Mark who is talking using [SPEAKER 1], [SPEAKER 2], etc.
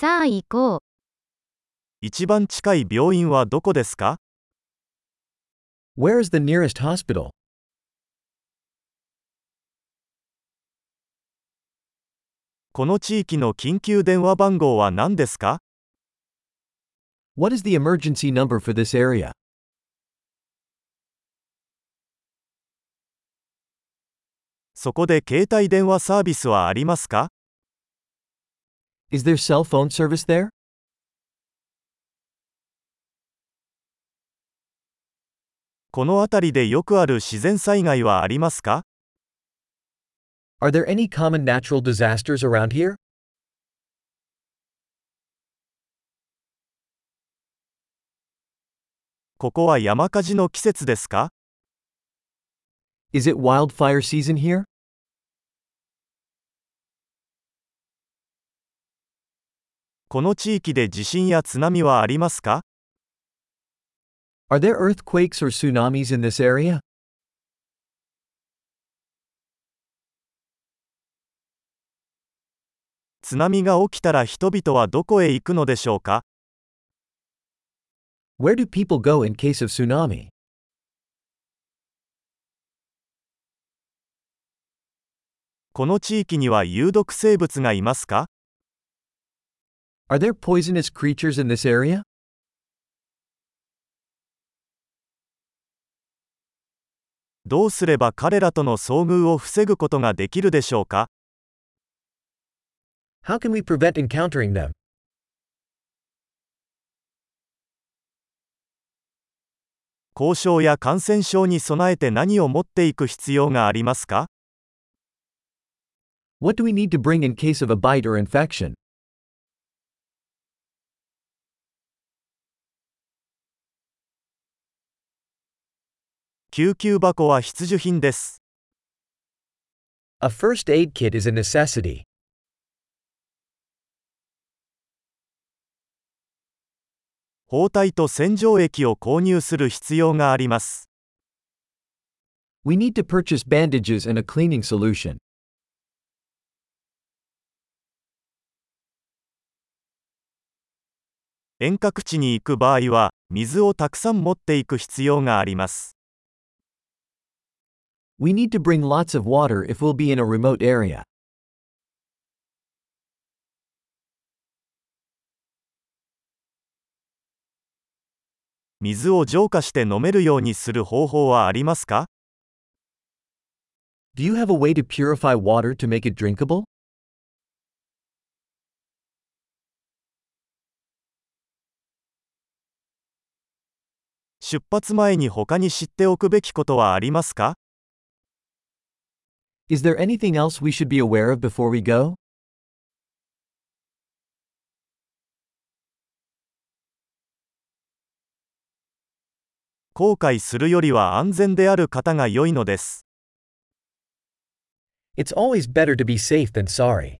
[SPEAKER 1] さあ行こう。
[SPEAKER 2] 一番近い病院はどこですか
[SPEAKER 3] Where is the nearest hospital?
[SPEAKER 2] この地域の緊急電話番号は何ですか
[SPEAKER 3] What is the emergency number for this area?
[SPEAKER 2] そこで携帯電話サービスはありますか
[SPEAKER 3] Is there cell phone service there?
[SPEAKER 2] この辺りでよくある自然災害はありますか
[SPEAKER 3] Are there any common natural disasters around here?
[SPEAKER 2] ここは山火事の季節ですか
[SPEAKER 3] Is it wildfire season here?
[SPEAKER 2] この地域で地震や津波はありますか
[SPEAKER 3] Are there earthquakes or tsunamis in this area?
[SPEAKER 2] 津波が起きたら人々はどこへ行くのでしょうか
[SPEAKER 3] Where do people go in case of tsunami?
[SPEAKER 2] この地域には有毒生物がいますか
[SPEAKER 3] Are there poisonous creatures in this area?
[SPEAKER 2] どうすれば彼らとの遭遇を防ぐことができるでしょうか
[SPEAKER 3] How can we prevent encountering them?
[SPEAKER 2] 交渉や感染症に備えて何を持っていく必要がありますか
[SPEAKER 3] What do we need to bring in case of a bite or infection?
[SPEAKER 2] 救急箱は必需品です。
[SPEAKER 3] A first aid kit is a necessity.
[SPEAKER 2] 包帯と洗浄液を購入する必要があります。
[SPEAKER 3] We need to purchase bandages and a cleaning solution.
[SPEAKER 2] 遠隔地に行く場合は、水をたくさん持っていく必要があります。
[SPEAKER 3] We need to bring lots of water if we'll be in a remote area.
[SPEAKER 2] 水を浄化して飲めるようにする方法はありますか
[SPEAKER 3] Do you have a way to purify water to make it drinkable?
[SPEAKER 2] 出発前に他に知っておくべきことはありますか
[SPEAKER 3] Is there anything else we should be aware of before we go?
[SPEAKER 2] 後悔するよりは安全である方が良いのです。
[SPEAKER 3] It's always better to be safe than sorry.